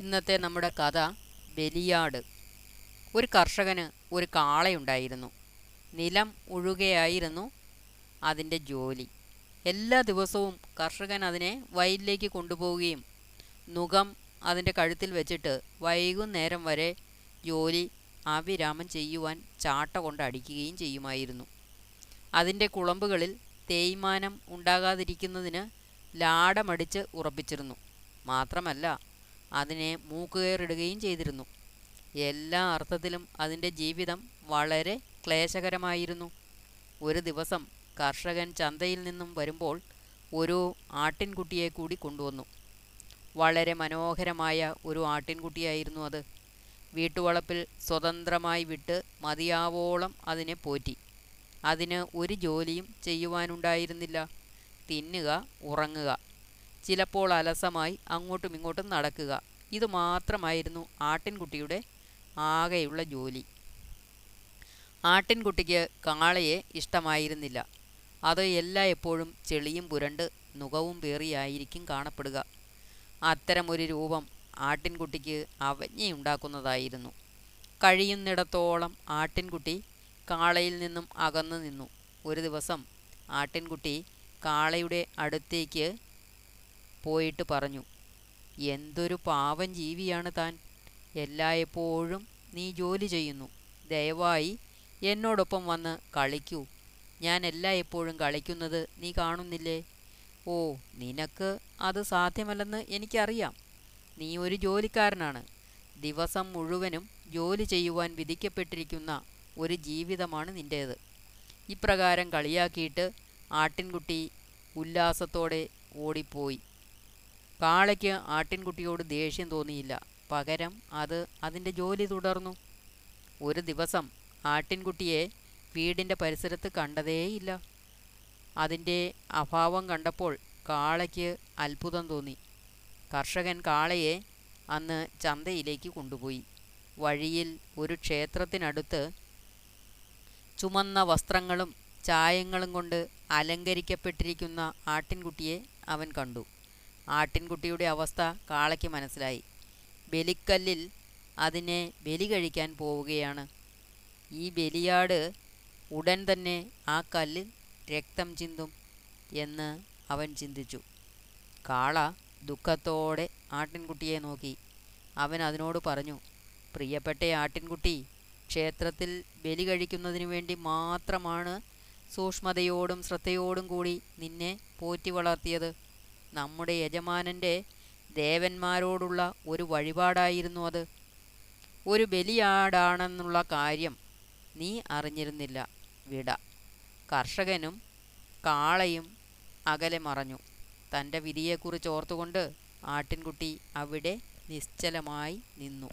ഇന്നത്തെ നമ്മുടെ കഥ ബലിയാട്. ഒരു കർഷകന് ഒരു കാളയുണ്ടായിരുന്നു. നിലം ഉഴുകയായിരുന്നു അതിന്റെ ജോലി. എല്ലാ ദിവസവും കർഷകൻ അതിനെ വയലിലേക്ക് കൊണ്ടുപോവുകയും നുകം അതിന്റെ കഴുത്തിൽ വെച്ചിട്ട് വൈകുന്നേരം വരെ ജോലി അവിരാമം ചെയ്യുവാൻ ചാട്ട കൊണ്ട് അടിക്കുകയും ചെയ്യുമായിരുന്നു. അതിന്റെ കുളമ്പുകളിൽ തേയ്മാനം ഉണ്ടാകാതിരിക്കുന്നതിന് ലാടമടിച്ച് ഉറപ്പിച്ചിരുന്നു. മാത്രമല്ല അതിനെ മൂക്കുകയറിടുകയും ചെയ്തിരുന്നു. എല്ലാ അർത്ഥത്തിലും അതിന്റെ ജീവിതം വളരെ ക്ലേശകരമായിരുന്നു. ഒരു ദിവസം കർഷകൻ ചന്തയിൽ നിന്നും വരുമ്പോൾ ഒരു ആട്ടിൻകുട്ടിയെ കൂടി കൊണ്ടുവന്നു. വളരെ മനോഹരമായ ഒരു ആട്ടിൻകുട്ടിയായിരുന്നു അത്. വീട്ടുവളപ്പിൽ സ്വതന്ത്രമായി വിട്ട് മതിയാവോളം അതിനെ പോറ്റി. അതിന് ഒരു ജോലിയും ചെയ്യുവാനുണ്ടായിരുന്നില്ല. തിന്നുക ഉറങ്ങുക. ചിലപ്പോൾ അലസമായി അങ്ങോട്ടും ഇങ്ങോട്ടും നടക്കുക. ഇത് മാത്രമായിരുന്നു ആട്ടിൻകുട്ടിയുടെ ആകെയുള്ള ജോലി. ആട്ടിൻകുട്ടിക്ക് കാളയെ ഇഷ്ടമായിരുന്നില്ല. അത് എല്ലാ എപ്പോഴും ചെളിയും പുരണ്ട് നുകവും പേറിയായിരിക്കും കാണപ്പെടുക. അത്തരമൊരു രൂപം ആട്ടിൻകുട്ടിക്ക് അവജ്ഞയുണ്ടാക്കുന്നതായിരുന്നു. കഴിയുന്നിടത്തോളം ആട്ടിൻകുട്ടി കാളയിൽ നിന്നും അകന്നു നിന്നു. ഒരു ദിവസം ആട്ടിൻകുട്ടി കാളയുടെ അടുത്തേക്ക് പോയിട്ട് പറഞ്ഞു എന്തൊരു പാവം ജീവിയാണ് താൻ. എല്ലായ്പ്പോഴും നീ ജോലി ചെയ്യുന്നു. ദയവായി എന്നോടൊപ്പം വന്ന് കളിക്കൂ. ഞാൻ എല്ലായ്പ്പോഴും കളിക്കുന്നത് നീ കാണുന്നില്ലേ? ഓ നിനക്ക് അത് സാധ്യമല്ലെന്ന് എനിക്കറിയാം. നീ ഒരു ജോലിക്കാരനാണ്. ദിവസം മുഴുവനും ജോലി ചെയ്യുവാൻ വിധിക്കപ്പെട്ടിരിക്കുന്ന ഒരു ജീവിതമാണ് നിന്റേത് ഇപ്രകാരം കളിയാക്കിയിട്ട് ആട്ടിൻകുട്ടി ഉല്ലാസത്തോടെ ഓടിപ്പോയി. കാളയ്ക്ക് ആട്ടിൻകുട്ടിയോട് ദേഷ്യം തോന്നിയില്ല. പകരം അത് അതിന്റെ ജോലി തുടർന്നു. ഒരു ദിവസം ആട്ടിൻകുട്ടിയെ വീടിന്റെ പരിസരത്ത് കണ്ടതേയില്ല. അതിന്റെ അഭാവം കണ്ടപ്പോൾ കാളയ്ക്ക് അത്ഭുതം തോന്നി. കർഷകൻ കാളയെ അന്ന് ചന്തയിലേക്ക് കൊണ്ടുപോയി. വഴിയിൽ ഒരു ക്ഷേത്രത്തിനടുത്ത് ചുമന്ന വസ്ത്രങ്ങളും ചായങ്ങളും കൊണ്ട് അലങ്കരിക്കപ്പെട്ടിരിക്കുന്ന ആട്ടിൻകുട്ടിയെ അവൻ കണ്ടു. ആട്ടിൻകുട്ടിയുടെ അവസ്ഥ കാളയ്ക്ക് മനസ്സിലായി. ബലിക്കല്ലിൽ അതിനെ ബലി കഴിക്കാൻ പോവുകയാണ്. ഈ ബലിയാട് ഉടൻ തന്നെ ആ കല്ലിൽ രക്തം ചിന്തും എന്ന് അവൻ ചിന്തിച്ചു. കാള ദുഃഖത്തോടെ ആട്ടിൻകുട്ടിയെ നോക്കി. അവൻ അതിനോട് പറഞ്ഞു പ്രിയപ്പെട്ട ആട്ടിൻകുട്ടി ക്ഷേത്രത്തിൽ ബലി കഴിക്കുന്നതിന് വേണ്ടി മാത്രമാണ് സൂക്ഷ്മതയോടും ശ്രദ്ധയോടും കൂടി നിന്നെ പോറ്റി വളർത്തിയത്. നമ്മുടെ യജമാനന്റെ ദേവന്മാരോടുള്ള ഒരു വഴിപാടായിരുന്നു അത്. ഒരു ബലിയാടാണെന്നുള്ള കാര്യം നീ അറിഞ്ഞിരുന്നില്ല വിട. കർഷകനും കാളയും അകലെ മറഞ്ഞു. തന്റെ വിധിയെക്കുറിച്ച് ഓർത്തുകൊണ്ട് ആട്ടിൻകുട്ടി അവിടെ നിശ്ചലമായി നിന്നു.